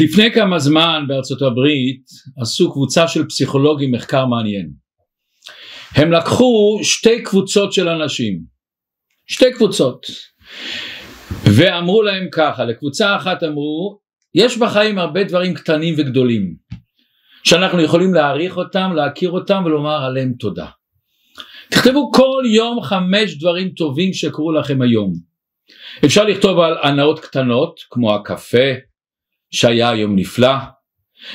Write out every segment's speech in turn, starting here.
לפני כמה זמן בארצות הברית עשו קבוצה של פסיכולוגים מחקר מעניין. הם לקחו שתי קבוצות של אנשים, שתי קבוצות, ואמרו להם ככה, לקבוצה אחת אמרו, יש בחיים הרבה דברים קטנים וגדולים, שאנחנו יכולים להעריך אותם, להכיר אותם ולומר עליהם תודה. תכתבו כל יום חמש דברים טובים שקרו לכם היום. אפשר לכתוב על הנאות קטנות, כמו הקפה, שהיה היום נפלא.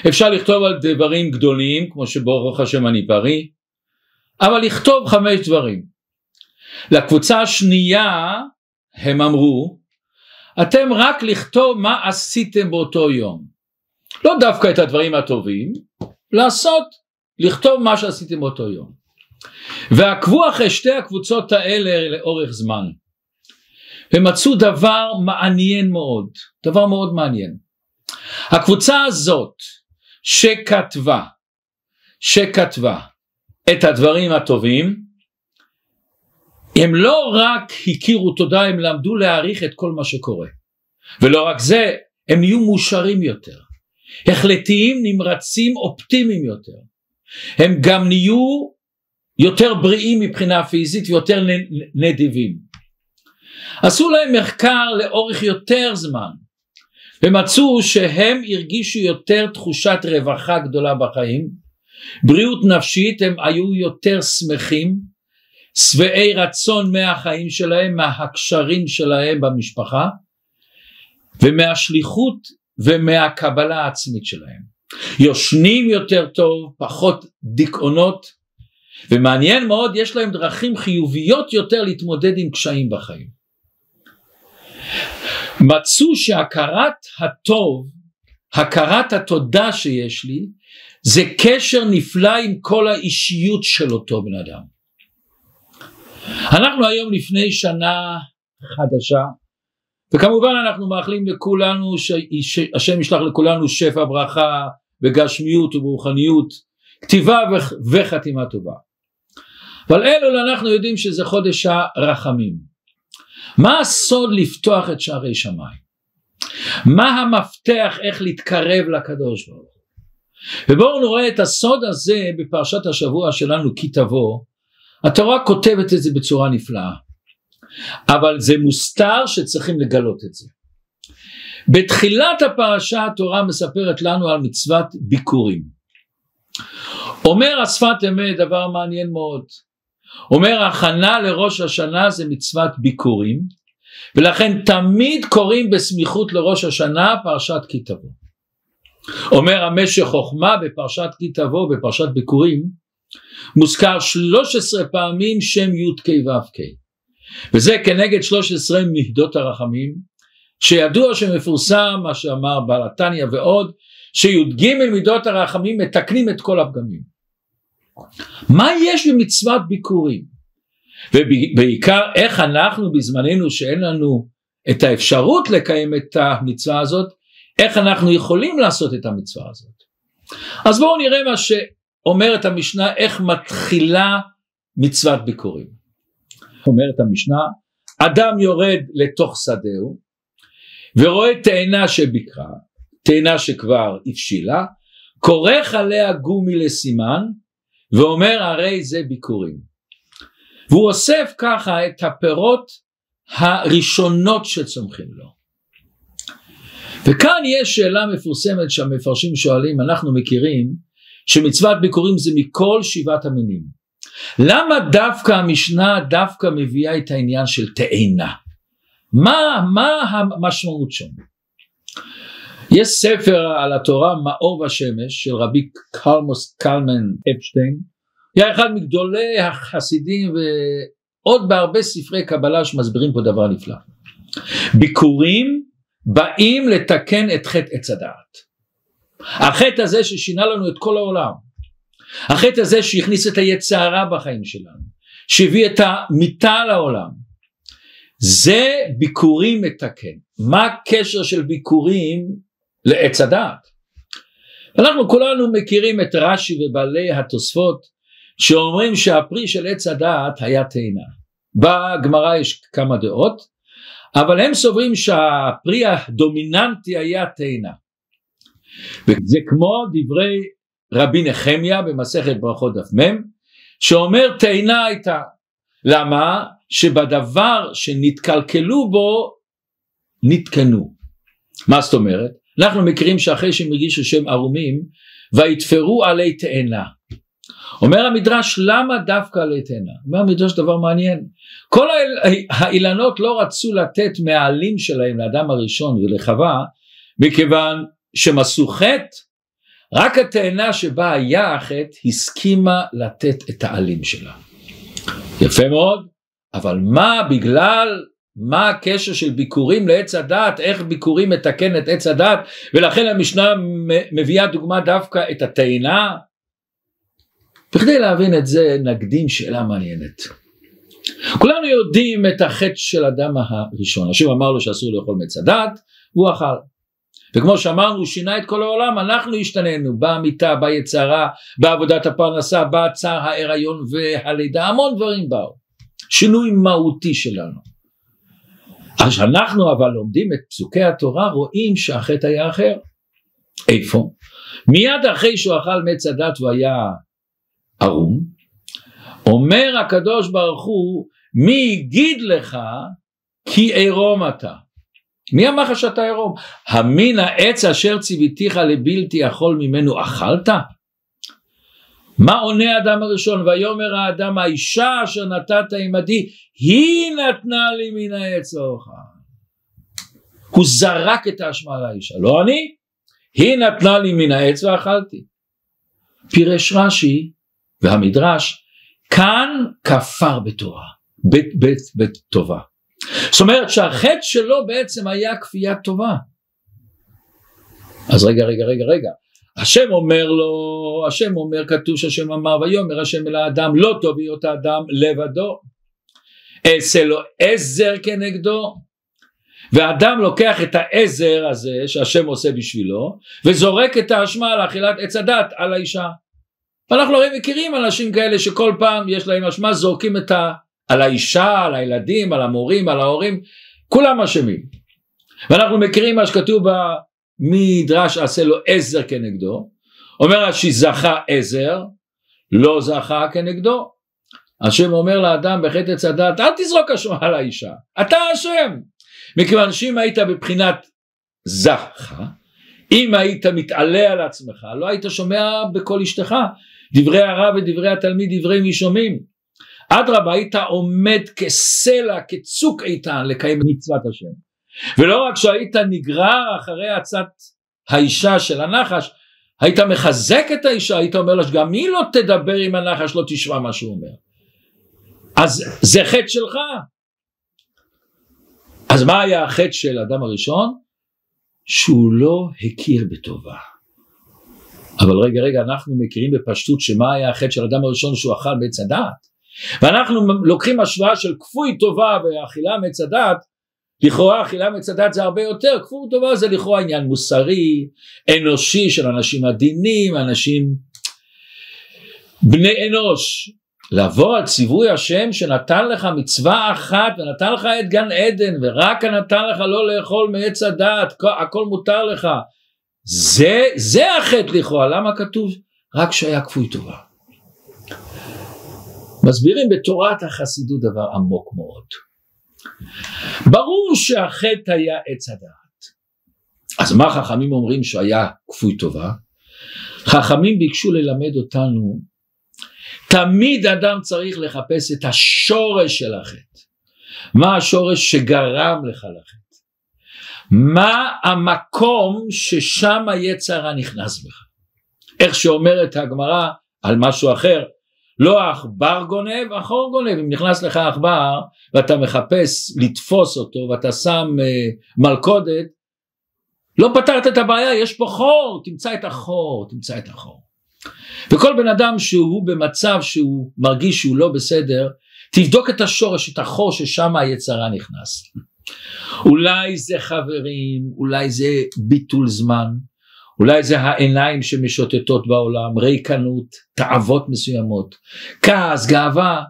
אפשר לכתוב על דברים גדולים, כמו שברוך השם אני בריא, אבל לכתוב חמש דברים. לקבוצה השנייה הם אמרו, אתם רק לכתוב מה עשיתם באותו יום. לא דווקא את הדברים הטובים, לעשות, לכתוב מה שעשיתם באותו יום. ועקבו אחרי שתי הקבוצות האלה לאורך זמן. ומצאו דבר מעניין מאוד, דבר מאוד מעניין. הקבוצה הזאת שכתבה, שכתבה את הדברים הטובים, הם לא רק הכירו תודה, הם למדו להעריך את כל מה שקורה. ולא רק זה, הם נהיו מאושרים יותר, החלטיים, נמרצים, אופטימיים יותר. הם גם נהיו יותר בריאים מבחינה פיזית ויותר נדיבים. עשו להם מחקר לאורך יותר זמן ומצאו שהם הרגישו יותר תחושת רווחה גדולה בחיים, בריאות נפשית הם היו יותר שמחים, שבעי רצון מהחיים שלהם, מהקשרים שלהם במשפחה ומהשליחות ומהקבלה העצמית שלהם. יושנים יותר טוב, פחות דיכאונות ומעניין מאוד יש להם דרכים חיוביות יותר להתמודד עם קשיים בחיים. מצאו שהכרת הטוב, הכרת התודה שיש לי, זה קשר נפלא עם כל האישיות של אותו בן אדם. אנחנו היום לפני שנה חדשה, וכמובן אנחנו מאחלים לכולנו שהשם ישלח לכולנו שפע ברכה בגשמיות וברוחניות, כתיבה וחתימה טובה. אבל אלו אנחנו יודעים שזה חודש הרחמים. מה הסוד לפתוח את שערי שמיים? מה המפתח איך להתקרב לקדוש ברוך הוא? ובואו נראה את הסוד הזה בפרשת השבוע שלנו כי תבוא. התורה כותבת את זה בצורה נפלאה. אבל זה מוסתר שצריכים לגלות את זה. בתחילת הפרשה התורה מספרת לנו על מצוות ביקורים. אומר השפת אמת דבר מעניין מאוד. אומר הכנה לראש השנה זה מצוות ביקורים ולכן תמיד קוראים בסמיכות לראש השנה פרשת כי תבוא. אומר המשך חוכמה בפרשת כי תבוא בפרשת ביקורים מוזכר 13 פעמים שם י"ק ו"ק וזה כנגד 13 מידות הרחמים שידוע שמפורסם מה שאמר בעל התניא ועוד שי"ג מידות הרחמים מתקנים את כל הפגמים מה יש במצוות ביקורים? ובעיקר איך אנחנו בזמננו שאין לנו את האפשרות לקיים את המצווה הזאת, איך אנחנו יכולים לעשות את המצווה הזאת. אז בואו נראה מה שאומרת המשנה, איך מתחילה מצוות ביקורים. אומרת המשנה, אדם יורד לתוך שדהו ורואה תאנה שביקרה, תאנה שכבר הבשילה, כורך עליה גומי לסימן ואומר הרי זה ביקורים. והוא אוסף ככה את הפירות הראשונות שצומחים לו. וכאן יש שאלה מפורסמת שהמפרשים שואלים, אנחנו מכירים שמצוות ביקורים זה מכל שבעת המינים. למה דווקא המשנה דווקא מביאה את העניין של תאנה? מה, מה המשמעות שם? יש ספר על התורה מאור בשמש של רבי קלמוס קלמן אפשטיין, היה אחד מגדולי החסידים ועוד בהרבה ספרי קבלה שמסבירים פה דבר נפלא. ביקורים באים לתקן את חטא עץ הדעת. החטא הזה ששינה לנו את כל העולם, החטא הזה שהכניס את היצרה בחיים שלנו, שהביא את המיטה לעולם, זה ביקורים מתקן. מה הקשר של ביקורים לעץ הדעת. אנחנו כולנו מכירים את רש"י ובעלי התוספות שאומרים שהפרי של עץ הדעת היה תאנה. בגמרא יש כמה דעות, אבל הם סוברים שהפרי הדומיננטי היה תאנה. וזה כמו דברי רבי נחמיה במסכת ברכות דף מ' שאומר תאנה הייתה למה? שבדבר שנתקלקלו בו נתקנו מה זאת אומרת? אנחנו מכירים שאחרי שהם הרגישו שהם ערומים ויתפרו עלי תאנה אומר המדרש למה דווקא עלי תאנה? אומר המדרש דבר מעניין כל האילנות לא רצו לתת מהעלים שלהם לאדם הראשון ולחווה מכיוון שהם עשו חטא רק התאנה שבה היה החטא הסכימה לתת את העלים שלה. יפה מאוד, אבל מה בגלל מה הקשר של ביקורים לעץ הדת, איך ביקורים מתקן את עץ הדת, ולכן המשנה מביאה דוגמה דווקא את התאנה. בכדי להבין את זה נקדים שאלה מעניינת. כולנו יודעים את החטא של אדם הראשון, השם אמר לו שאסור לאכול מעץ הדת, והוא אכל. וכמו שאמרנו, הוא שינה את כל העולם, אנחנו השתננו, במיטה, ביצרה, בעבודת הפרנסה, בצער ההיריון והלידה, המון דברים באו. שינוי מהותי שלנו. אז אנחנו אבל לומדים את פסוקי התורה, רואים שהחטא היה אחר. איפה? מיד אחרי שהוא אכל מעץ הדת והיה ערום, אומר הקדוש ברוך הוא, מי הגיד לך כי עירום אתה? מי אמר לך שאתה עירום? המין העץ אשר ציוויתיך לבלתי יכול ממנו אכלת? מה עונה האדם הראשון? ויאמר האדם האישה אשר נתת עמדי היא נתנה לי מן העץ האוכל. הוא זרק את האשמה על האישה, לא אני, היא נתנה לי מן העץ ואכלתי. פירש רש"י והמדרש כאן כפר בתורה, בטובה. זאת אומרת שהחטא שלו בעצם היה כפיית טובה. אז רגע רגע רגע רגע השם אומר לו השם אומר כתוב שהשם אמר ויאמר השם אל האדם לא טוב להיות האדם לבדו אעשה לו עזר כנגדו ואדם לוקח את העזר הזה שהשם עושה בשבילו וזורק את האשמה על אכילת עץ הדת על האישה ואנחנו הרי מכירים אנשים כאלה שכל פעם יש להם אשמה זורקים את ה... על האישה, על הילדים, על המורים, על ההורים, כולם אשמים. ואנחנו מכירים מה שכתוב במדרש עשה לו עזר כנגדו, אומר רש"י זכה עזר, לא זכה כנגדו. השם אומר לאדם בחטא עץ הדת אל תזרוק אשמה על האישה, אתה אשם. מכיוון שאם היית בבחינת זכה, אם היית מתעלה על עצמך, לא היית שומע בקול אשתך, דברי הרב ודברי התלמיד דברי מי שומעים. אדרבה היית עומד כסלע, כצוק איתן לקיים מצוות השם. ולא רק שהיית נגרר אחרי עצת האישה של הנחש, היית מחזק את האישה, היית אומר לה שגם היא לא תדבר עם הנחש, לא תשמע מה שהוא אומר. אז זה חטא שלך. אז מה היה החטא של האדם הראשון? שהוא לא הכיר בטובה. אבל רגע רגע אנחנו מכירים בפשטות שמה היה החטא של האדם הראשון שהוא אכל בעץ הדעת ואנחנו לוקחים השוואה של כפוי טובה ואכילה מעץ הדת לכאורה אכילה מעץ הדת זה הרבה יותר. כפוי טובה זה לכאורה עניין מוסרי אנושי של אנשים עדינים אנשים בני אנוש. לבוא על ציווי השם שנתן לך מצווה אחת ונתן לך את גן עדן ורק נתן לך לא לאכול מעץ הדת הכל מותר לך. זה זה החטא לכאורה. למה כתוב? רק שהיה כפוי טובה. מסבירים בתורת החסידות דבר עמוק מאוד. ברור שהחטא היה עץ הדעת. אז מה חכמים אומרים שהיה כפוי טובה? חכמים ביקשו ללמד אותנו תמיד אדם צריך לחפש את השורש של החטא. מה השורש שגרם לך לחטא? מה המקום ששם היצר הנכנס בך? איך שאומרת הגמרא על משהו אחר, לא העכבר גונב, החור גונב. אם נכנס לך עכבר ואתה מחפש לתפוס אותו ואתה שם uh, מלכודת, לא פתרת את הבעיה, יש פה חור, תמצא את החור, תמצא את החור. וכל בן אדם שהוא במצב שהוא מרגיש שהוא לא בסדר, תבדוק את השורש, את החור ששם היצרה נכנס. אולי זה חברים, אולי זה ביטול זמן, אולי זה העיניים שמשוטטות בעולם, ריקנות, תאוות מסוימות, כעס, גאווה,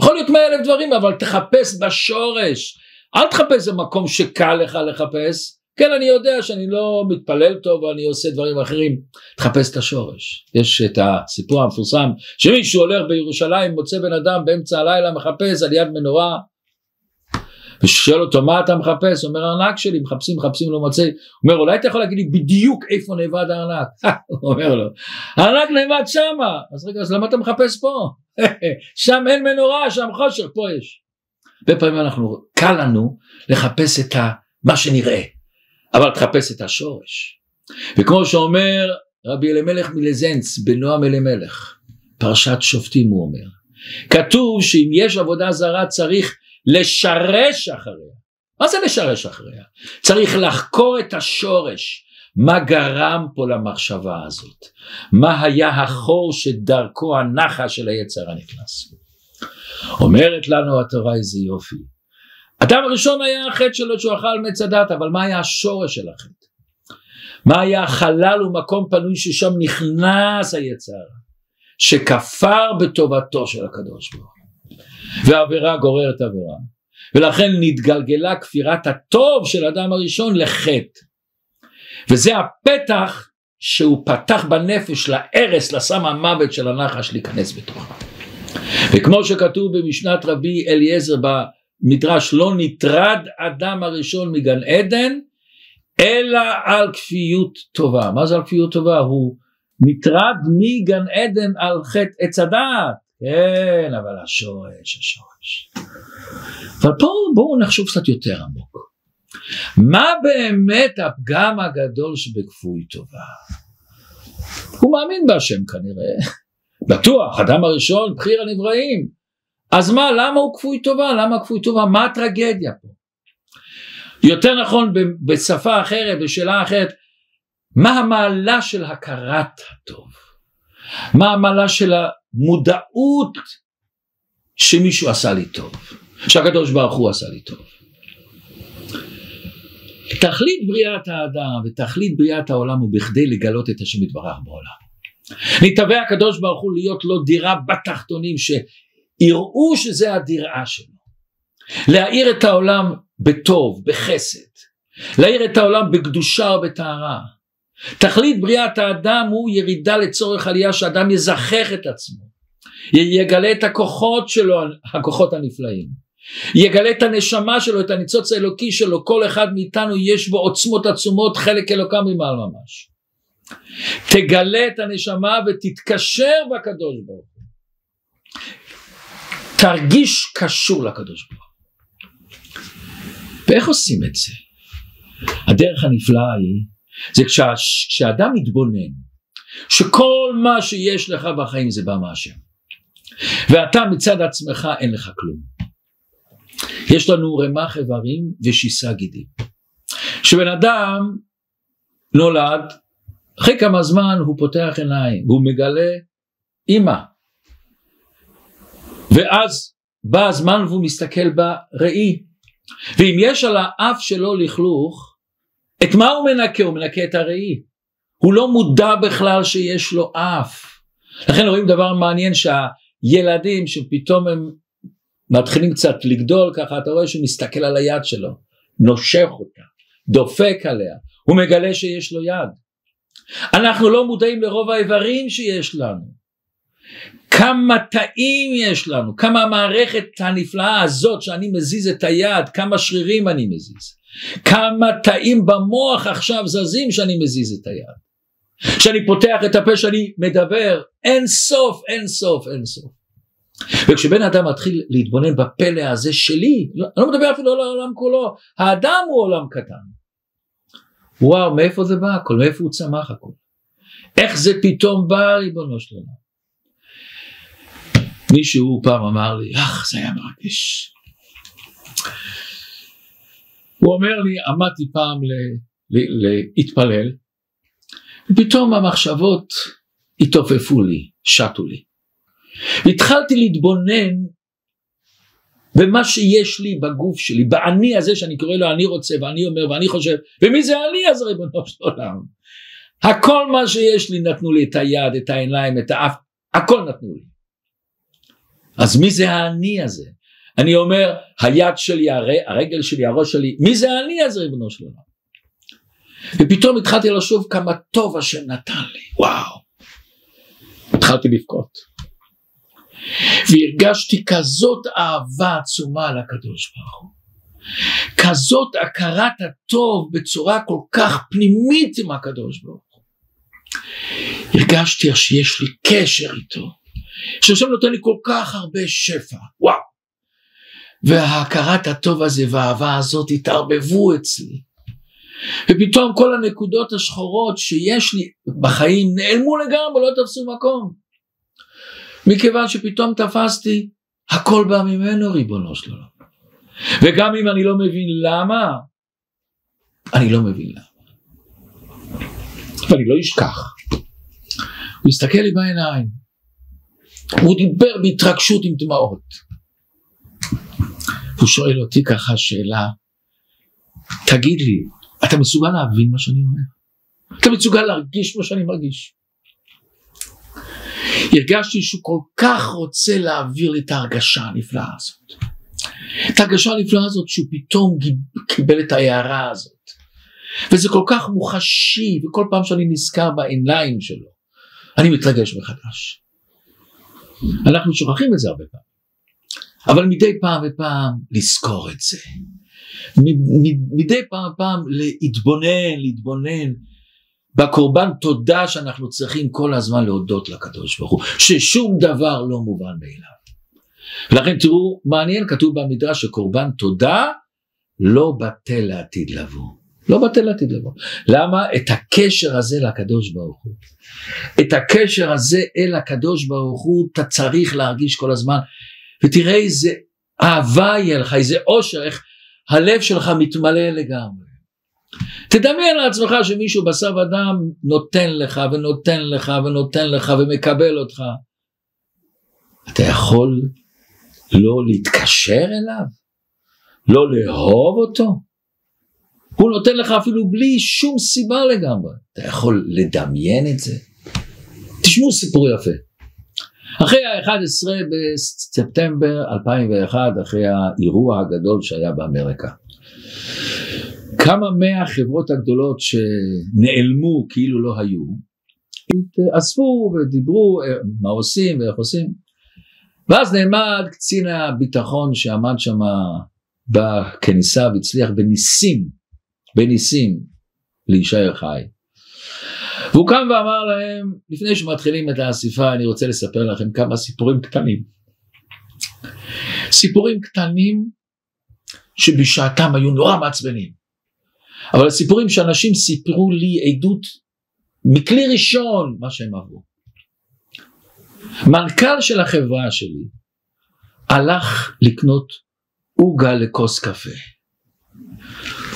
יכול להיות מאה אלף דברים אבל תחפש בשורש, אל תחפש במקום שקל לך לחפש, כן אני יודע שאני לא מתפלל טוב ואני עושה דברים אחרים, תחפש את השורש. יש את הסיפור המפורסם שמישהו הולך בירושלים מוצא בן אדם באמצע הלילה מחפש על יד מנורה ושואל אותו מה אתה מחפש? אומר הארנק שלי מחפשים מחפשים לא מוצא, אומר אולי אתה יכול להגיד לי בדיוק איפה נאבד הארנק? אומר לו הארנק נאבד שמה אז רגע אז למה אתה מחפש פה? שם אין מנורה שם חושך פה יש. הרבה פעמים אנחנו קל לנו לחפש את ה, מה שנראה אבל תחפש את השורש וכמו שאומר רבי אלימלך מלזנץ בנועם אלימלך פרשת שופטים הוא אומר כתוב שאם יש עבודה זרה צריך לשרש אחריה. מה זה לשרש אחריה? צריך לחקור את השורש, מה גרם פה למחשבה הזאת, מה היה החור שדרכו הנחש של היצר הנכנס. אומרת לנו התורה איזה יופי. אדם הראשון היה החטא שלו שהוא אכל מצדת, אבל מה היה השורש של החטא? מה היה החלל ומקום פנוי ששם נכנס היצר, שכפר בטובתו של הקדוש ברוך ועבירה גוררת עבירה. ולכן נתגלגלה כפירת הטוב של אדם הראשון לחטא. וזה הפתח שהוא פתח בנפש להרס לסם המוות של הנחש להיכנס בתוכה וכמו שכתוב במשנת רבי אליעזר במדרש לא נטרד אדם הראשון מגן עדן אלא על כפיות טובה. מה זה על כפיות טובה? הוא נטרד מגן עדן על חטא עץ הדעת כן, אבל השורש, השורש. אבל פה בואו נחשוב קצת יותר עמוק. מה באמת הפגם הגדול שבכפוי טובה? הוא מאמין בהשם כנראה, בטוח, אדם הראשון, בחיר הנבראים. אז מה, למה הוא כפוי טובה? למה כפוי טובה? מה הטרגדיה פה? יותר נכון בשפה אחרת, בשאלה אחרת, מה המעלה של הכרת הטוב? מה המעלה של מודעות שמישהו עשה לי טוב, שהקדוש ברוך הוא עשה לי טוב. תכלית בריאת האדם ותכלית בריאת העולם הוא בכדי לגלות את השם יתברך בעולם. נתבע הקדוש ברוך הוא להיות לו דירה בתחתונים שיראו שזה הדירה שלו. להאיר את העולם בטוב, בחסד. להאיר את העולם בקדושה ובטהרה. תכלית בריאת האדם הוא ירידה לצורך עלייה שאדם יזכח את עצמו יגלה את הכוחות שלו הכוחות הנפלאים. יגלה את הנשמה שלו את הניצוץ האלוקי שלו. כל אחד מאיתנו יש בו עוצמות עצומות חלק אלוקם ממעל ממש. תגלה את הנשמה ותתקשר בקדוש ברוך הוא. תרגיש קשור לקדוש ברוך ואיך עושים את זה? הדרך הנפלאה היא זה כשה, כשאדם מתבונן שכל מה שיש לך בחיים זה בא מהשם ואתה מצד עצמך אין לך כלום. יש לנו רמ"ח איברים ושיסה גידים. כשבן אדם נולד אחרי כמה זמן הוא פותח עיניים והוא מגלה אימא ואז בא הזמן והוא מסתכל בראי ואם יש על האף שלו לכלוך את מה הוא מנקה? הוא מנקה את הראי. הוא לא מודע בכלל שיש לו אף. לכן רואים דבר מעניין שהילדים שפתאום הם מתחילים קצת לגדול ככה אתה רואה שהוא מסתכל על היד שלו, נושך אותה, דופק עליה, הוא מגלה שיש לו יד. אנחנו לא מודעים לרוב האיברים שיש לנו. כמה תאים יש לנו, כמה המערכת הנפלאה הזאת שאני מזיז את היד, כמה שרירים אני מזיז. כמה תאים במוח עכשיו זזים שאני מזיז את היד. כשאני פותח את הפה שאני מדבר, אין סוף, אין סוף, אין סוף. וכשבן אדם מתחיל להתבונן בפלא הזה שלי, לא, אני לא מדבר אפילו על העולם כולו, האדם הוא עולם קטן. וואו, מאיפה זה בא הכל? מאיפה הוא צמח הכל? איך זה פתאום בא, ריבונו של עולם? מישהו פעם אמר לי, אך, זה היה מרגש. הוא אומר לי, עמדתי פעם להתפלל, ופתאום המחשבות התעופפו לי, שטו לי. והתחלתי להתבונן במה שיש לי בגוף שלי, באני הזה שאני קורא לו אני רוצה ואני אומר ואני חושב, ומי זה אני אז ריבונו של עולם? הכל מה שיש לי נתנו לי את היד, את העיניים, את האף, הכל נתנו לי. אז מי זה האני הזה? אני אומר היד שלי, הרגל שלי, הראש שלי, מי זה אני אז ריבונו של עולם? ופתאום התחלתי לחשוב כמה טוב השם נתן לי, וואו. התחלתי לבכות. והרגשתי כזאת אהבה עצומה לקדוש ברוך הוא. כזאת הכרת הטוב בצורה כל כך פנימית עם הקדוש ברוך הוא. הרגשתי שיש לי קשר איתו, שהשם נותן לי כל כך הרבה שפע, וואו. וההכרת הטוב הזה והאהבה הזאת התערבבו אצלי. ופתאום כל הנקודות השחורות שיש לי בחיים נעלמו לגמרי, לא תפסו מקום. מכיוון שפתאום תפסתי, הכל בא ממנו ריבונו של עולם. וגם אם אני לא מבין למה, אני לא מבין למה. ואני לא אשכח. הוא הסתכל לי בעיניים, הוא דיבר בהתרגשות עם דמעות. הוא שואל אותי ככה שאלה, תגיד לי, אתה מסוגל להבין מה שאני אומר? אתה מסוגל להרגיש מה שאני מרגיש? הרגשתי שהוא כל כך רוצה להעביר לי את ההרגשה הנפלאה הזאת. את ההרגשה הנפלאה הזאת שהוא פתאום קיבל את ההערה הזאת. וזה כל כך מוחשי, וכל פעם שאני נזכר בעיניים שלו, אני מתרגש מחדש. אנחנו שוכחים את זה הרבה פעמים. אבל מדי פעם ופעם לזכור את זה. מדי פעם ופעם להתבונן, להתבונן בקורבן תודה שאנחנו צריכים כל הזמן להודות לקדוש ברוך הוא, ששום דבר לא מובן מאליו. ולכן תראו, מעניין, כתוב במדרש שקורבן תודה לא בטל לעתיד לבוא. לא בטל לעתיד לבוא. למה? את הקשר הזה לקדוש ברוך הוא. את הקשר הזה אל הקדוש ברוך הוא אתה צריך להרגיש כל הזמן. ותראה איזה אהבה יהיה לך, איזה אושר, איך הלב שלך מתמלא לגמרי. תדמיין לעצמך שמישהו בשר ודם נותן לך ונותן לך ונותן לך ומקבל אותך. אתה יכול לא להתקשר אליו? לא לאהוב אותו? הוא נותן לך אפילו בלי שום סיבה לגמרי. אתה יכול לדמיין את זה? תשמעו סיפור יפה. אחרי ה-11 בספטמבר 2001, אחרי האירוע הגדול שהיה באמריקה, כמה מהחברות הגדולות שנעלמו כאילו לא היו, אספו ודיברו אה, מה עושים ואיך עושים, ואז נעמד קצין הביטחון שעמד שם בכניסה והצליח בניסים, בניסים להישאר חי. והוא קם ואמר להם, לפני שמתחילים את האסיפה אני רוצה לספר לכם כמה סיפורים קטנים. סיפורים קטנים שבשעתם היו נורא מעצבנים. אבל הסיפורים שאנשים סיפרו לי עדות מכלי ראשון מה שהם עברו. מנכ"ל של החברה שלי הלך לקנות עוגה לכוס קפה.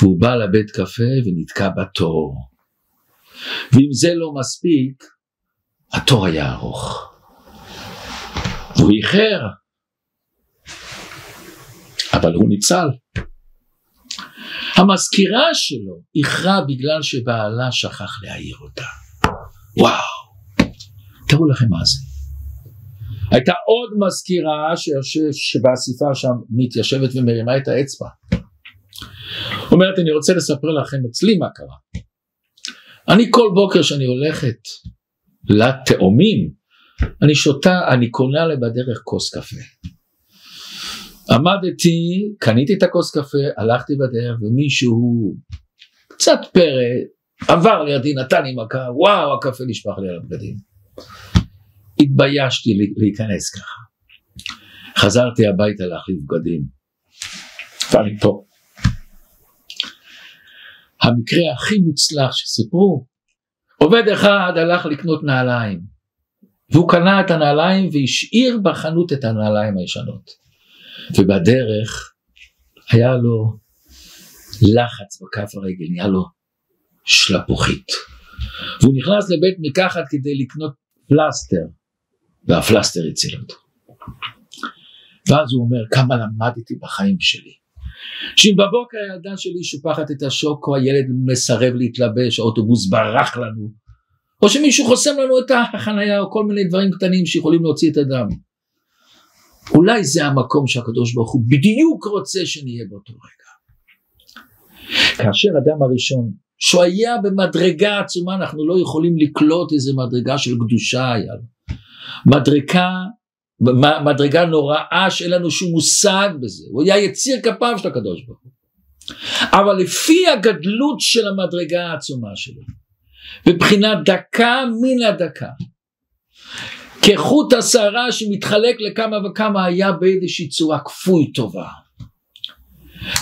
והוא בא לבית קפה ונתקע בתור. ואם זה לא מספיק, התור היה ארוך. והוא איחר, אבל הוא ניצל. המזכירה שלו איחרה בגלל שבעלה שכח להעיר אותה. וואו, תראו לכם מה זה. הייתה עוד מזכירה שבאספה שם מתיישבת ומרימה את האצבע. אומרת אני רוצה לספר לכם אצלי מה קרה. אני כל בוקר שאני הולכת לתאומים, אני שותה, אני קונה לה בדרך כוס קפה. עמדתי, קניתי את הכוס קפה, הלכתי בדרך ומישהו קצת פרא עבר לידי, נתן לי מכה, וואו הקפה נשפך לי על הבגדים. התביישתי להיכנס ככה. חזרתי הביתה להחליף בגדים. ואני פה. המקרה הכי מוצלח שסיפרו, עובד אחד הלך לקנות נעליים, והוא קנה את הנעליים והשאיר בחנות את הנעליים הישנות. ובדרך היה לו לחץ בכף הרגל, נהיה לו שלפוחית. והוא נכנס לבית מרקחת כדי לקנות פלסטר, והפלסטר הציל אותו. ואז הוא אומר, כמה למדתי בחיים שלי. שאם בבוקר הילדה שלי שופחת את השוק או הילד מסרב להתלבש, האוטובוס ברח לנו, או שמישהו חוסם לנו את החנייה או כל מיני דברים קטנים שיכולים להוציא את הדם. אולי זה המקום שהקדוש ברוך הוא בדיוק רוצה שנהיה באותו רגע. כאשר אדם הראשון שהוא היה במדרגה עצומה, אנחנו לא יכולים לקלוט איזה מדרגה של קדושה היה לו. מדרגה, מדרגה נוראה שאין לנו שום מושג בזה, הוא היה יציר כפיו של הקדוש ברוך הוא. אבל לפי הגדלות של המדרגה העצומה שלו, מבחינת דקה מן הדקה, כחוט השערה שמתחלק לכמה וכמה היה באיזושהי צורה כפוי טובה.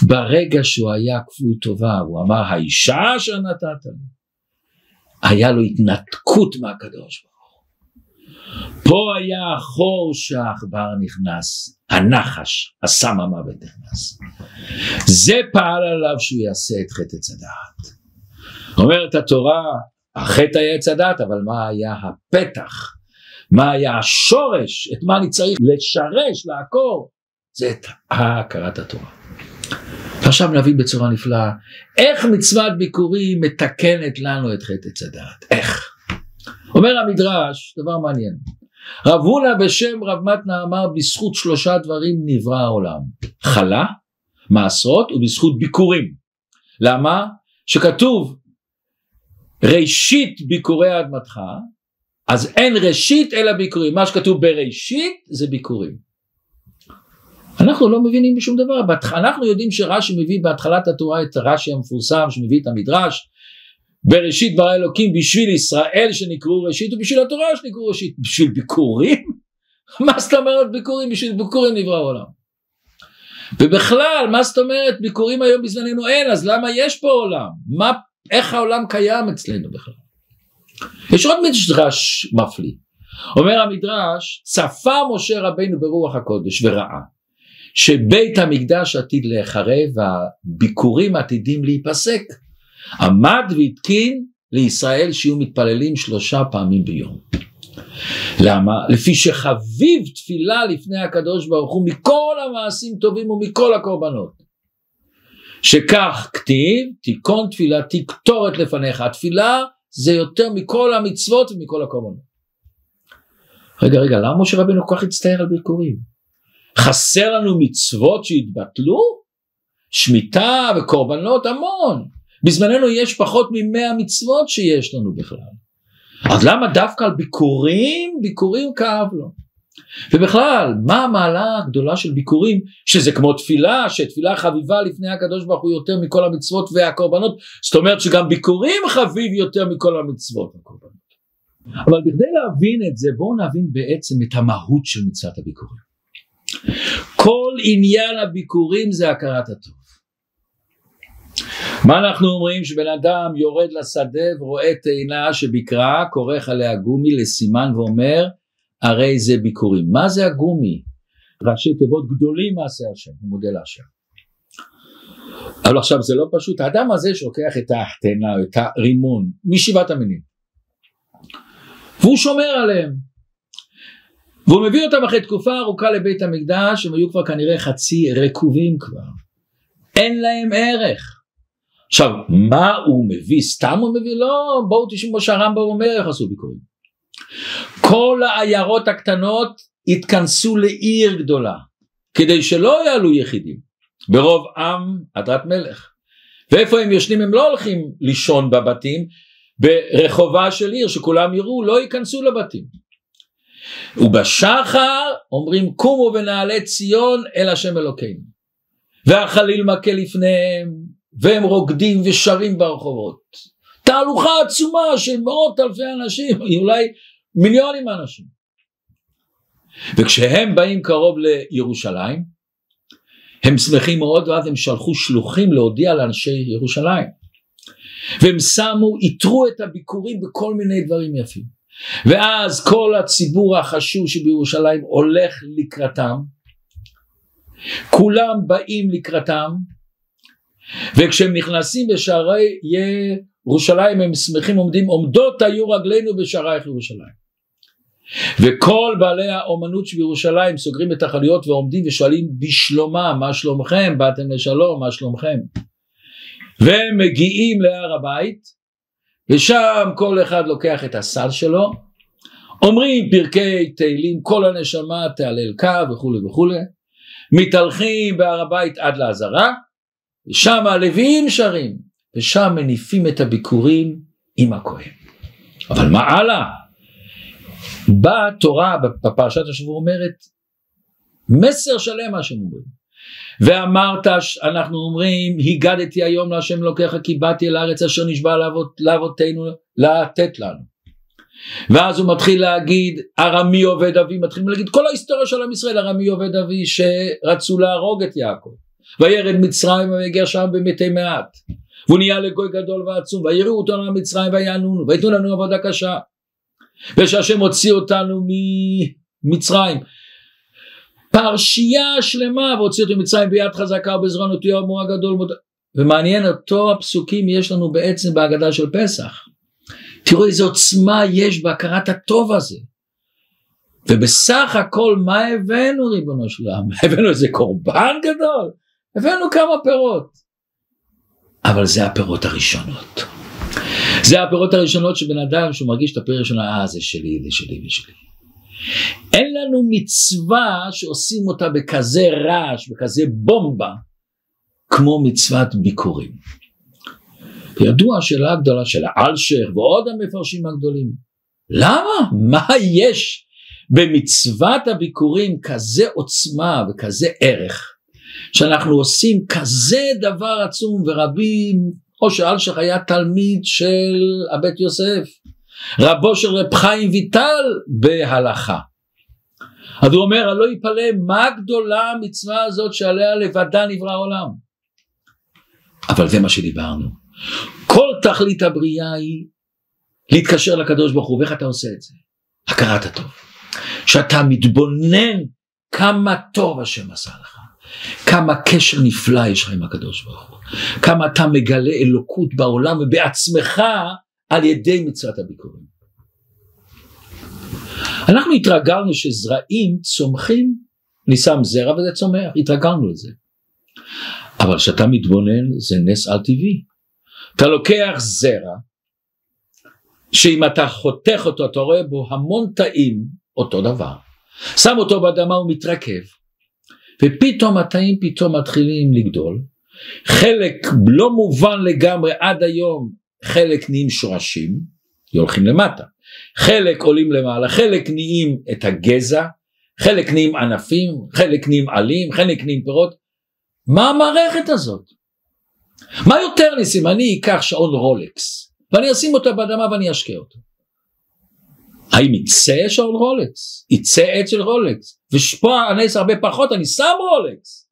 ברגע שהוא היה כפוי טובה הוא אמר האישה אשר נתת לי היה לו התנתקות מהקדוש ברוך פה היה החור שהעכבר נכנס הנחש הסם המוות נכנס. זה פעל עליו שהוא יעשה את חטא עץ הדעת. אומרת התורה החטא היה עץ הדעת אבל מה היה הפתח מה היה השורש את מה אני צריך לשרש לעקור זה את הכרת התורה ועכשיו נבין בצורה נפלאה איך מצוות ביקורים מתקנת לנו את חטא עץ הדעת, איך? אומר המדרש, דבר מעניין, רב הונא בשם רב מתנה אמר בזכות שלושה דברים נברא העולם, חלה, מעשרות ובזכות ביקורים. למה? שכתוב ראשית ביקורי אדמתך, אז אין ראשית אלא ביקורים, מה שכתוב בראשית זה ביקורים. אנחנו לא מבינים בשום דבר, אנחנו יודעים שרש"י מביא בהתחלת התורה את רש"י המפורסם שמביא את המדרש בראשית ברא אלוקים בשביל ישראל שנקראו ראשית ובשביל התורה שנקראו ראשית, בשביל ביקורים? מה זאת אומרת ביקורים? בשביל ביקורים נברא העולם. ובכלל מה זאת אומרת ביקורים היום בזמננו אין אז למה יש פה עולם? מה, איך העולם קיים אצלנו בכלל? יש עוד מדרש מפליא אומר המדרש צפה משה רבינו ברוח הקודש וראה שבית המקדש עתיד להיחרב והביקורים עתידים להיפסק. עמד והתקין לישראל שיהיו מתפללים שלושה פעמים ביום. למה? לפי שחביב תפילה לפני הקדוש ברוך הוא מכל המעשים טובים ומכל הקורבנות. שכך כתיב, תיכון תפילתי קטורת לפניך. התפילה זה יותר מכל המצוות ומכל הקורבנות. רגע, רגע, למה משה רבינו כל כך הצטער על ביקורים? חסר לנו מצוות שהתבטלו? שמיטה וקורבנות המון. בזמננו יש פחות ממאה מצוות שיש לנו בכלל. אז למה דווקא על ביקורים, ביקורים כאב לו. ובכלל, מה המעלה הגדולה של ביקורים, שזה כמו תפילה, שתפילה חביבה לפני הקדוש ברוך הוא יותר מכל המצוות והקורבנות, זאת אומרת שגם ביקורים חביב יותר מכל המצוות והקורבנות. אבל בכדי להבין את זה, בואו נבין בעצם את המהות של מצוות הביקורים. כל עניין הביקורים זה הכרת הטוב. מה אנחנו אומרים שבן אדם יורד לשדה ורואה תאנה שביקרה, כורך עליה גומי לסימן ואומר הרי זה ביקורים. מה זה הגומי? ראשי תיבות גדולים מעשה השם, הוא מודה להשם. אבל עכשיו זה לא פשוט, האדם הזה שלוקח את או את הרימון משבעת המינים והוא שומר עליהם והוא מביא אותם אחרי תקופה ארוכה לבית המקדש, הם היו כבר כנראה חצי רקובים כבר. אין להם ערך. עכשיו, מה הוא מביא? סתם הוא מביא? לא, בואו תשמעו מה שהרמב"ם אומר איך עשו ביקורים. כל העיירות הקטנות התכנסו לעיר גדולה, כדי שלא יעלו יחידים. ברוב עם הדרת מלך. ואיפה הם ישנים? הם לא הולכים לישון בבתים, ברחובה של עיר שכולם יראו, לא ייכנסו לבתים. ובשחר אומרים קומו ונעלה ציון אל השם אלוקינו והחליל מכה לפניהם והם רוקדים ושרים ברחובות תהלוכה עצומה של מאות אלפי אנשים אולי מיליונים אנשים וכשהם באים קרוב לירושלים הם שמחים מאוד ואז הם שלחו שלוחים להודיע לאנשי ירושלים. והם שמו, איתרו את הביקורים בכל מיני דברים יפים. ואז כל הציבור החשוב שבירושלים הולך לקראתם, כולם באים לקראתם, וכשהם נכנסים בשערי ירושלים הם שמחים עומדים עומדות היו רגלינו בשערייך ירושלים. וכל בעלי האומנות שבירושלים סוגרים את החנויות ועומדים ושואלים בשלומם מה שלומכם? באתם לשלום מה שלומכם? והם מגיעים להר הבית ושם כל אחד לוקח את הסל שלו, אומרים פרקי תהילים כל הנשמה תהלל קו וכולי וכולי, מתהלכים בהר הבית עד לעזרה, ושם הלוויים שרים, ושם מניפים את הביקורים עם הכהן. אבל מה הלאה? באה התורה בפרשת השבוע אומרת מסר שלם מה שהם אומרים. ואמרת אנחנו אומרים הגדתי היום להשם אלוקיך כי באתי אל הארץ אשר נשבע לאבותינו לתת לנו. ואז הוא מתחיל להגיד ארמי עובד אבי מתחילים להגיד כל ההיסטוריה של עם ישראל ארמי עובד אבי שרצו להרוג את יעקב וירד מצרים ויגיע שם במתי מעט והוא נהיה לגוי גדול ועצום ויראו אותנו למצרים ויענונו ויתנו לנו עבודה קשה. ושהשם הוציא אותנו ממצרים. פרשייה שלמה והוציא אותנו ממצרים ביד חזקה ובזרוע נטויה ומורה גדול ומעניין אותו הפסוקים יש לנו בעצם בהגדה של פסח. תראו איזה עוצמה יש בהכרת הטוב הזה. ובסך הכל מה הבאנו ריבונו של עולם? הבאנו איזה קורבן גדול? הבאנו כמה פירות אבל זה הפירות הראשונות. זה הפירות הראשונות שבן אדם שהוא מרגיש את הפיר הראשונה אה זה שלי זה שלי ושלי אין לנו מצווה שעושים אותה בכזה רעש בכזה בומבה כמו מצוות ביקורים. ידוע שאלה גדולה של האלשך ועוד המפרשים הגדולים למה? מה יש במצוות הביקורים כזה עוצמה וכזה ערך שאנחנו עושים כזה דבר עצום ורבים או שאלשך היה תלמיד של הבית יוסף רבו של רב חיים ויטל בהלכה. אז הוא אומר הלא יפלא מה גדולה המצווה הזאת שעליה לבדה נברא העולם? אבל זה מה שדיברנו. כל תכלית הבריאה היא להתקשר לקדוש ברוך הוא ואיך אתה עושה את זה? הכרת הטוב. שאתה מתבונן כמה טוב השם עשה לך כמה קשר נפלא יש לך עם הקדוש ברוך הוא. כמה אתה מגלה אלוקות בעולם ובעצמך על ידי מצוות הביקורים. אנחנו התרגלנו שזרעים צומחים אני שם זרע וזה צומח התרגלנו לזה אבל כשאתה מתבונן זה נס על טבעי. אתה לוקח זרע שאם אתה חותך אותו אתה רואה בו המון תאים אותו דבר. שם אותו באדמה הוא מתרכב ופתאום התאים פתאום מתחילים לגדול. חלק לא מובן לגמרי עד היום חלק נהיים שורשים הולכים למטה. חלק עולים למעלה חלק נהיים את הגזע חלק נהיים ענפים חלק נהיים עלים חלק נהיים פירות. מה המערכת הזאת? מה יותר ניסים? אני אקח שעון רולקס ואני אשים אותו באדמה ואני אשקה אותו האם יצא שעון רולקס? יצא עץ של רולקס. ושפה הנס הרבה פחות אני שם רולקס.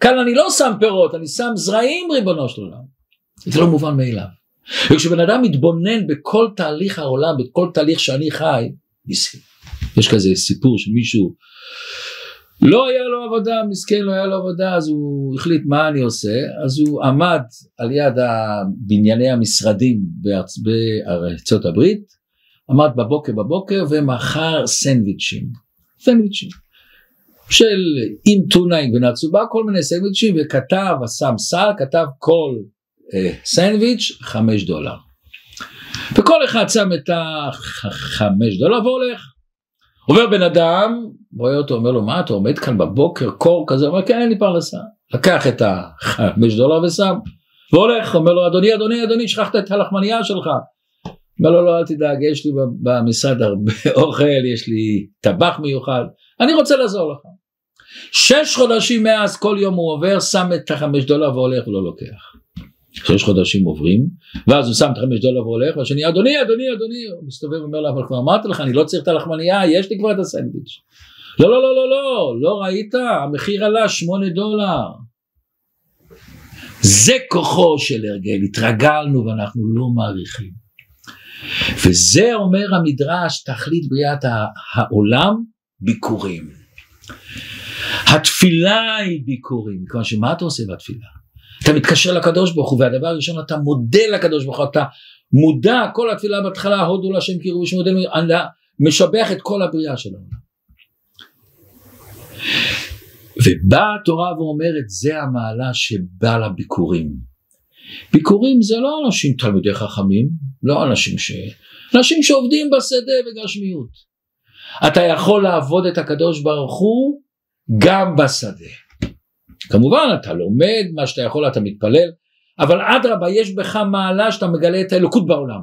כאן אני לא שם פירות אני שם זרעים ריבונו של עולם. זה לא מובן מאליו. וכשבן אדם מתבונן בכל תהליך העולם בכל תהליך שאני חי יש כזה סיפור שמישהו לא היה לו עבודה, מסכן לא היה לו עבודה, אז הוא החליט מה אני עושה, אז הוא עמד על יד בנייני המשרדים בארצ... בארצות הברית, עמד בבוקר בבוקר ומכר סנדוויצ'ים, סנדוויצ'ים, של עם טונה עם גבינה צהובה, כל מיני סנדוויצ'ים, וכתב, שם סל, כתב כל אה, סנדוויץ' חמש דולר. וכל אחד שם את החמש דולר והולך. עובר בן אדם, רואה אותו, אומר לו, מה אתה עומד כאן בבוקר, קור כזה, אומר, כן, אין לי פרנסה. לקח את החמש דולר ושם, והולך, אומר לו, אדוני, אדוני, אדוני, שכחת את הלחמנייה שלך. אומר לו, לא, אל תדאג, יש לי במשרד הרבה אוכל, יש לי טבח מיוחד, אני רוצה לעזור לך. שש חודשים מאז, כל יום הוא עובר, שם את החמש דולר והולך ולא לוקח. שש חודשים עוברים, ואז הוא שם את חמש דולר והולך, והשני, אדוני, אדוני, אדוני, הוא מסתובב ואומר לו, אבל כבר אמרתי לך, אני לא צריך את הלחמנייה, יש לי כבר את הסנדוויץ'. לא, לא, לא, לא, לא, לא ראית, המחיר עלה שמונה דולר. זה כוחו של הרגל, התרגלנו ואנחנו לא מעריכים. וזה אומר המדרש, תכלית בריאת העולם, ביקורים. התפילה היא ביקורים, כיוון שמה אתה עושה בתפילה? אתה מתקשר לקדוש ברוך הוא והדבר הראשון אתה מודה לקדוש ברוך הוא אתה מודע כל התפילה בהתחלה הודו להשם קירו ושמודה משבח את כל הבריאה שלנו ובאה התורה ואומרת זה המעלה שבא לביקורים ביקורים זה לא אנשים תלמידי חכמים לא אנשים ש... אנשים שעובדים בשדה בגשמיות אתה יכול לעבוד את הקדוש ברוך הוא גם בשדה כמובן אתה לומד מה שאתה יכול אתה מתפלל אבל אדרבה יש בך מעלה שאתה מגלה את האלוקות בעולם.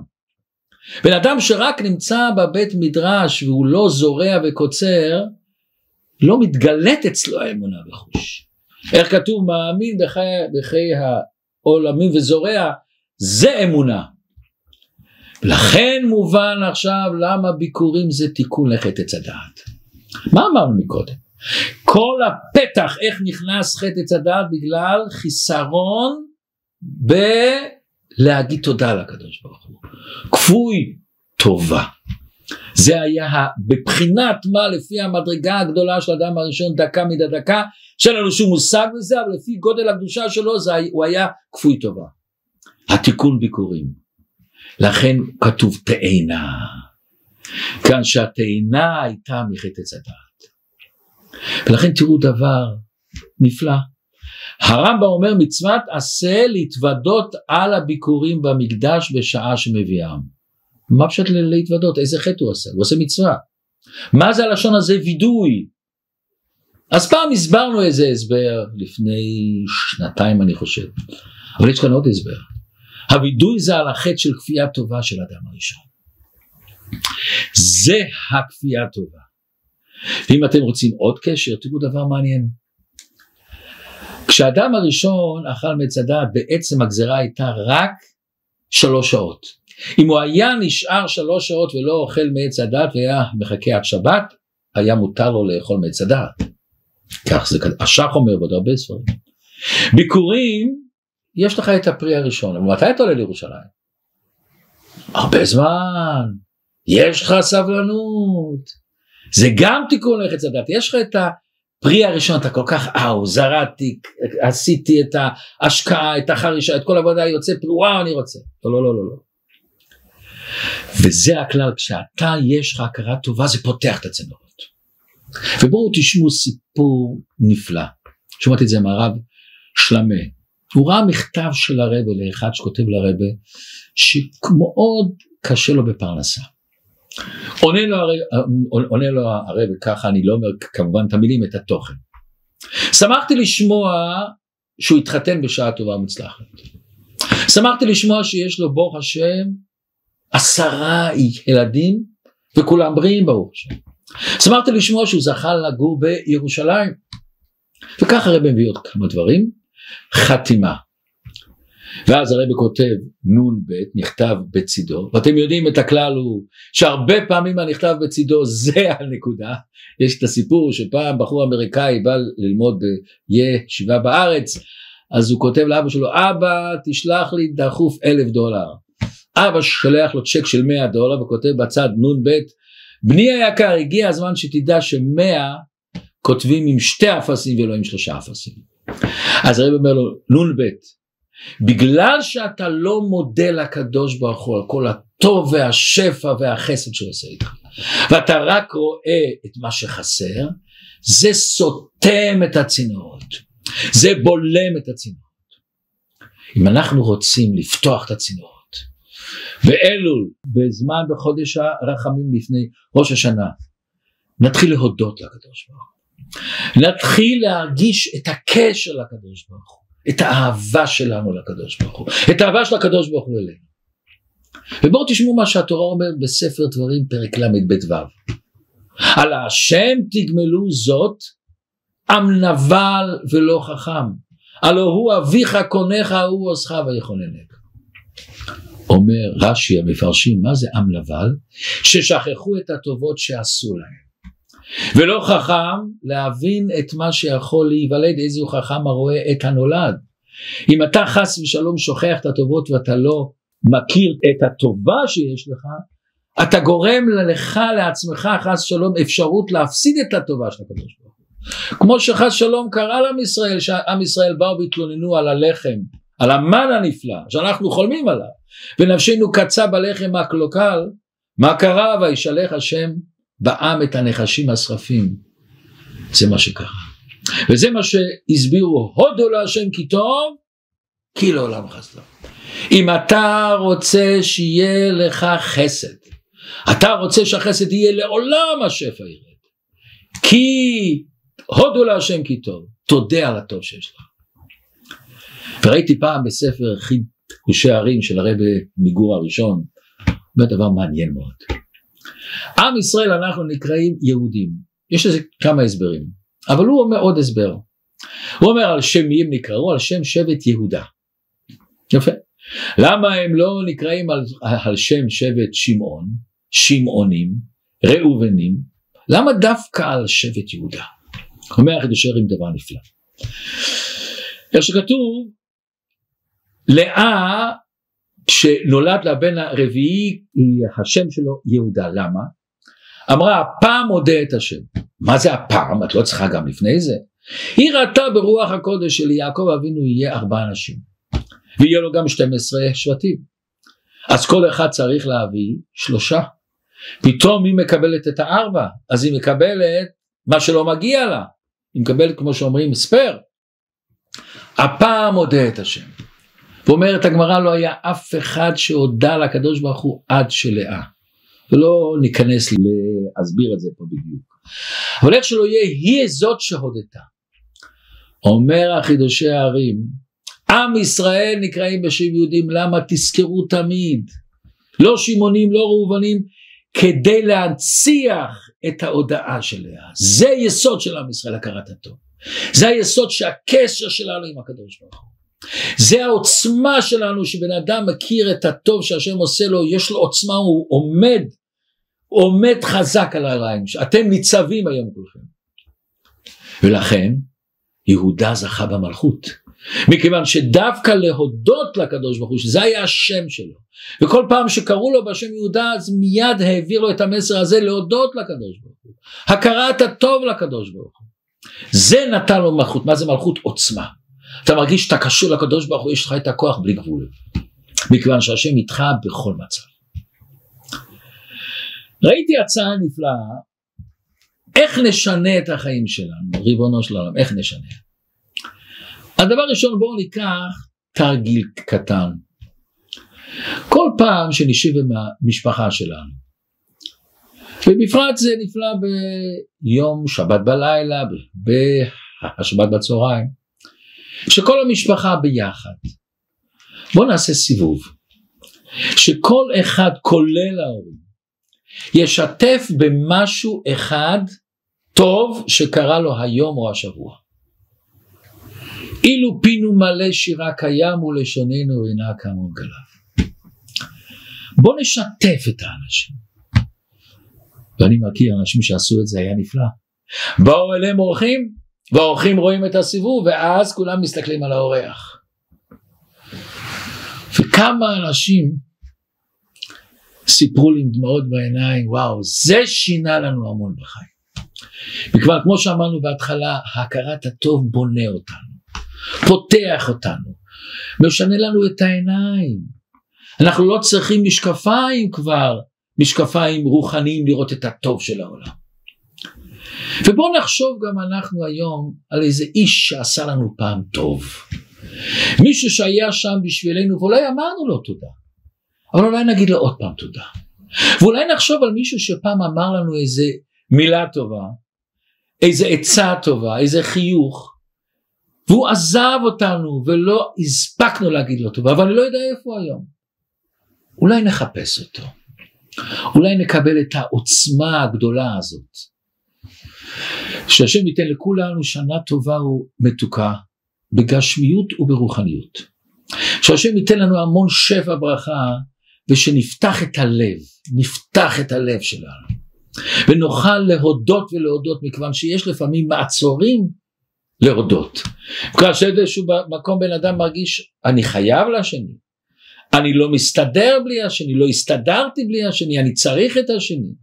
בן אדם שרק נמצא בבית מדרש והוא לא זורע וקוצר, לא מתגלית אצלו האמונה בחוש. איך כתוב מאמין בחיי, בחיי העולמים וזורע, זה אמונה. לכן מובן עכשיו למה ביקורים זה תיקון לחטא עץ הדעת. מה אמרנו מקודם? כל הפתח איך נכנס חטא עץ הדעת בגלל חיסרון בלהגיד תודה לקדוש ברוך הוא. כפוי טובה. זה היה בבחינת מה לפי המדרגה הגדולה של האדם הראשון דקה מדי דקה שאין לנו שום מושג בזה אבל לפי גודל הקדושה שלו זה, הוא היה כפוי טובה. התיקון ביקורים. לכן כתוב תאנה. כאן שהתאנה הייתה מחטא הדעת. ולכן תראו דבר נפלא. הרמב"ם אומר מצוות עשה להתוודות על הביקורים במקדש בשעה שמביאם. מה פשוט להתוודות? איזה חטא הוא עשה? הוא עושה מצווה. מה זה הלשון הזה וידוי? אז פעם הסברנו איזה הסבר לפני שנתיים אני חושב, אבל יש כאן עוד הסבר. הווידוי זה על החטא של כפייה טובה של אדם הראשון. זה הכפייה טובה. ואם אתם רוצים עוד קשר, תראו דבר מעניין. כשאדם הראשון אכל מצדה, בעצם הגזרה הייתה רק שלוש שעות. אם הוא היה נשאר שלוש שעות ולא אוכל מעץ הדת והיה מחכה עד שבת, היה מותר לו לאכול מעץ הדת. כך זה, השח אומר ועוד הרבה ספרים. ביקורים, יש לך את הפרי הראשון, מתי אתה עולה לירושלים? הרבה זמן, יש לך סבלנות, זה גם תיקון לחץ הדת, יש לך את הפרי הראשון, אתה כל כך אאו, זרעתי, עשיתי את ההשקעה, את החרישה, את כל העבודה, יוצא פרי, וואו אני רוצה, לא לא לא לא לא. וזה הכלל, כשאתה יש לך הכרה טובה זה פותח את הצינורות. ובואו תשמעו סיפור נפלא, שמעתי את זה מהרב שלמה, הוא ראה מכתב של הרבה לאחד שכותב לרבה שמאוד קשה לו בפרנסה. עונה לו, הרבה ככה, אני לא אומר כמובן את המילים, את התוכן. שמחתי לשמוע שהוא התחתן בשעה טובה ומוצלחת. שמחתי לשמוע שיש לו ברוך השם עשרה ילדים וכולם בריאים ברוך השם. שמחתי לשמוע שהוא זכה לגור בירושלים. וככה הרב מביא עוד כמה דברים. חתימה. ואז הרב כותב נ"ב נכתב בצידו ואתם יודעים את הכלל הוא שהרבה פעמים הנכתב בצידו זה הנקודה יש את הסיפור שפעם בחור אמריקאי בא ללמוד בישיבה בארץ אז הוא כותב לאבא שלו אבא תשלח לי דחוף אלף דולר אבא שולח לו צ'ק של 100 דולר וכותב בצד נ"ב בני היקר הגיע הזמן שתדע שמאה כותבים עם שתי אפסים ולא עם שלושה אפסים. אז הרב אומר לו נ"ב בגלל שאתה לא מודה לקדוש ברוך הוא על כל הטוב והשפע והחסד שהוא עושה איתך ואתה רק רואה את מה שחסר זה סותם את הצינורות. זה בולם את הצינורות. אם אנחנו רוצים לפתוח את הצינורות ואלול בזמן בחודש הרחמים לפני ראש השנה נתחיל להודות לקדוש ברוך הוא נתחיל להרגיש את הקשר לקדוש ברוך הוא את האהבה שלנו לקדוש ברוך הוא את האהבה של הקדוש ברוך הוא אלינו. ובואו תשמעו מה שהתורה אומרת בספר דברים פרק ל"ב ו' על השם תגמלו זאת עם נבל ולא חכם. הלא הוא אביך קונך הוא עוזך ויכוננך אומר רש"י המפרשים מה זה עם נבל? ששכחו את הטובות שעשו להם ולא חכם להבין את מה שיכול להיוולד איזה הוא חכם הרואה את הנולד. אם אתה חס ושלום שוכח את הטובות ואתה לא מכיר את הטובה שיש לך אתה גורם לך לעצמך חס ושלום אפשרות להפסיד את הטובה של הקדוש ברוך הוא. כמו שחס שלום קרה לעם ישראל שעם ישראל באו והתלוננו על הלחם על המן הנפלא שאנחנו חולמים עליו. ונפשנו קצה בלחם הקלוקל מה קרה? וישלח השם בעם את הנחשים השרפים. זה מה שקרה. וזה מה שהסבירו הודו להשם כי טוב כי לעולם חסדו. אם אתה רוצה שיהיה לך חסד אתה רוצה שהחסד יהיה לעולם השפע ירד. כי הודו להשם כי טוב תודה על הטוב שיש לך. וראיתי פעם בספר חידושי ערים של הרבי מיגור הראשון, זה דבר מעניין מאוד. עם ישראל אנחנו נקראים יהודים, יש לזה כמה הסברים, אבל הוא אומר עוד הסבר. הוא אומר על שם מי הם נקראו? על שם שבט יהודה. יפה. למה הם לא נקראים על, על שם שבט שמעון, שמעונים, ראובנים? למה דווקא על שבט יהודה? אומר החידושר עם דבר נפלא. איך שכתוב, לאה כשנולד לבן הרביעי השם שלו יהודה, למה? אמרה הפעם מודה את השם. מה זה הפעם? את לא צריכה גם לפני זה. היא ראתה ברוח הקודש של יעקב אבינו יהיה ארבעה אנשים. ויהיה לו גם 12 שבטים. אז כל אחד צריך להביא שלושה. פתאום היא מקבלת את הארבע, אז היא מקבלת מה שלא מגיע לה. היא מקבלת כמו שאומרים ספייר. הפעם מודה את השם. ואומרת הגמרא לא היה אף אחד שהודה לקדוש ברוך הוא עד שלאה. ולא ניכנס להסביר את זה פה בדיוק. אבל איך שלא יהיה, היא זאת שהודתה. אומר החידושי הערים, עם ישראל נקראים בשם יהודים, למה? תזכרו תמיד. לא שמעונים, לא ראובנים, כדי להנציח את ההודעה של לאה. זה יסוד של עם ישראל, הכרת הטוב. זה היסוד שהקשר שלנו עם הקדוש ברוך הוא. זה העוצמה שלנו שבן אדם מכיר את הטוב שהשם עושה לו, יש לו עוצמה, הוא עומד, עומד חזק על הרגליים, אתם ניצבים היום כולכם. ולכן יהודה זכה במלכות. מכיוון שדווקא להודות לקדוש ברוך הוא, שזה היה השם שלו, וכל פעם שקראו לו בשם יהודה אז מיד העביר לו את המסר הזה להודות לקדוש ברוך הוא, הכרת הטוב לקדוש ברוך הוא. זה נתן לו מלכות, מה זה מלכות? עוצמה. אתה מרגיש שאתה קשור לקדוש ברוך הוא, יש לך את הכוח בלי גבול. מכיוון שהשם איתך בכל מצב. ראיתי הצעה נפלאה, איך נשנה את החיים שלנו, ריבונו של עולם, איך נשנה? הדבר ראשון בואו ניקח תרגיל קטן. כל פעם שנשב עם המשפחה שלנו, ובפרט זה נפלא ביום שבת בלילה, בשבת בצהריים, שכל המשפחה ביחד. בואו נעשה סיבוב, שכל אחד כולל ההורים ישתף במשהו אחד טוב שקרה לו היום או השבוע. אילו פינו מלא שירה קיים ולשוננו אינה כמון גליו. בוא נשתף את האנשים. ואני מכיר אנשים שעשו את זה, היה נפלא. באו אליהם אורחים, והאורחים רואים את הסיבוב, ואז כולם מסתכלים על האורח. וכמה אנשים סיפרו לי עם דמעות בעיניים, וואו, זה שינה לנו המון בחיים. וכבר כמו שאמרנו בהתחלה, הכרת הטוב בונה אותנו. פותח אותנו, משנה לנו את העיניים. אנחנו לא צריכים משקפיים כבר, משקפיים רוחניים לראות את הטוב של העולם. ובואו נחשוב גם אנחנו היום על איזה איש שעשה לנו פעם טוב. מישהו שהיה שם בשבילנו ואולי אמרנו לו תודה, אבל אולי נגיד לו עוד פעם תודה. ואולי נחשוב על מישהו שפעם אמר לנו איזה מילה טובה, איזה עצה טובה, איזה חיוך, והוא עזב אותנו ולא הספקנו להגיד לו טובה, אבל אני לא יודע איפה היום. אולי נחפש אותו. אולי נקבל את העוצמה הגדולה הזאת. שהשם ייתן לכולנו שנה טובה ומתוקה בגשמיות וברוחניות. שהשם ייתן לנו המון שפע ברכה ושנפתח את הלב, נפתח את הלב שלנו ונוכל להודות ולהודות מכיוון שיש לפעמים מעצורים להודות. כאשר איזשהו מקום בן אדם מרגיש אני חייב לשני, אני לא מסתדר בלי השני, לא הסתדרתי בלי השני, אני צריך את השני.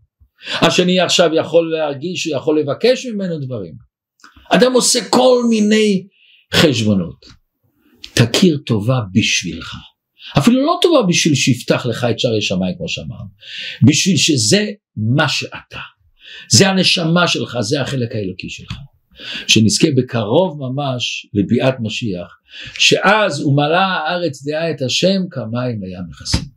השני עכשיו יכול להרגיש, הוא יכול לבקש ממנו דברים. אדם עושה כל מיני חשבונות. תכיר טובה בשבילך. אפילו לא טובה בשביל שיפתח לך את שערי שמיים כמו שאמרנו. בשביל שזה מה שאתה. זה הנשמה שלך, זה החלק האלוקי שלך. שנזכה בקרוב ממש לביאת משיח, שאז ומלאה הארץ דעה את השם כמים לים מכסים.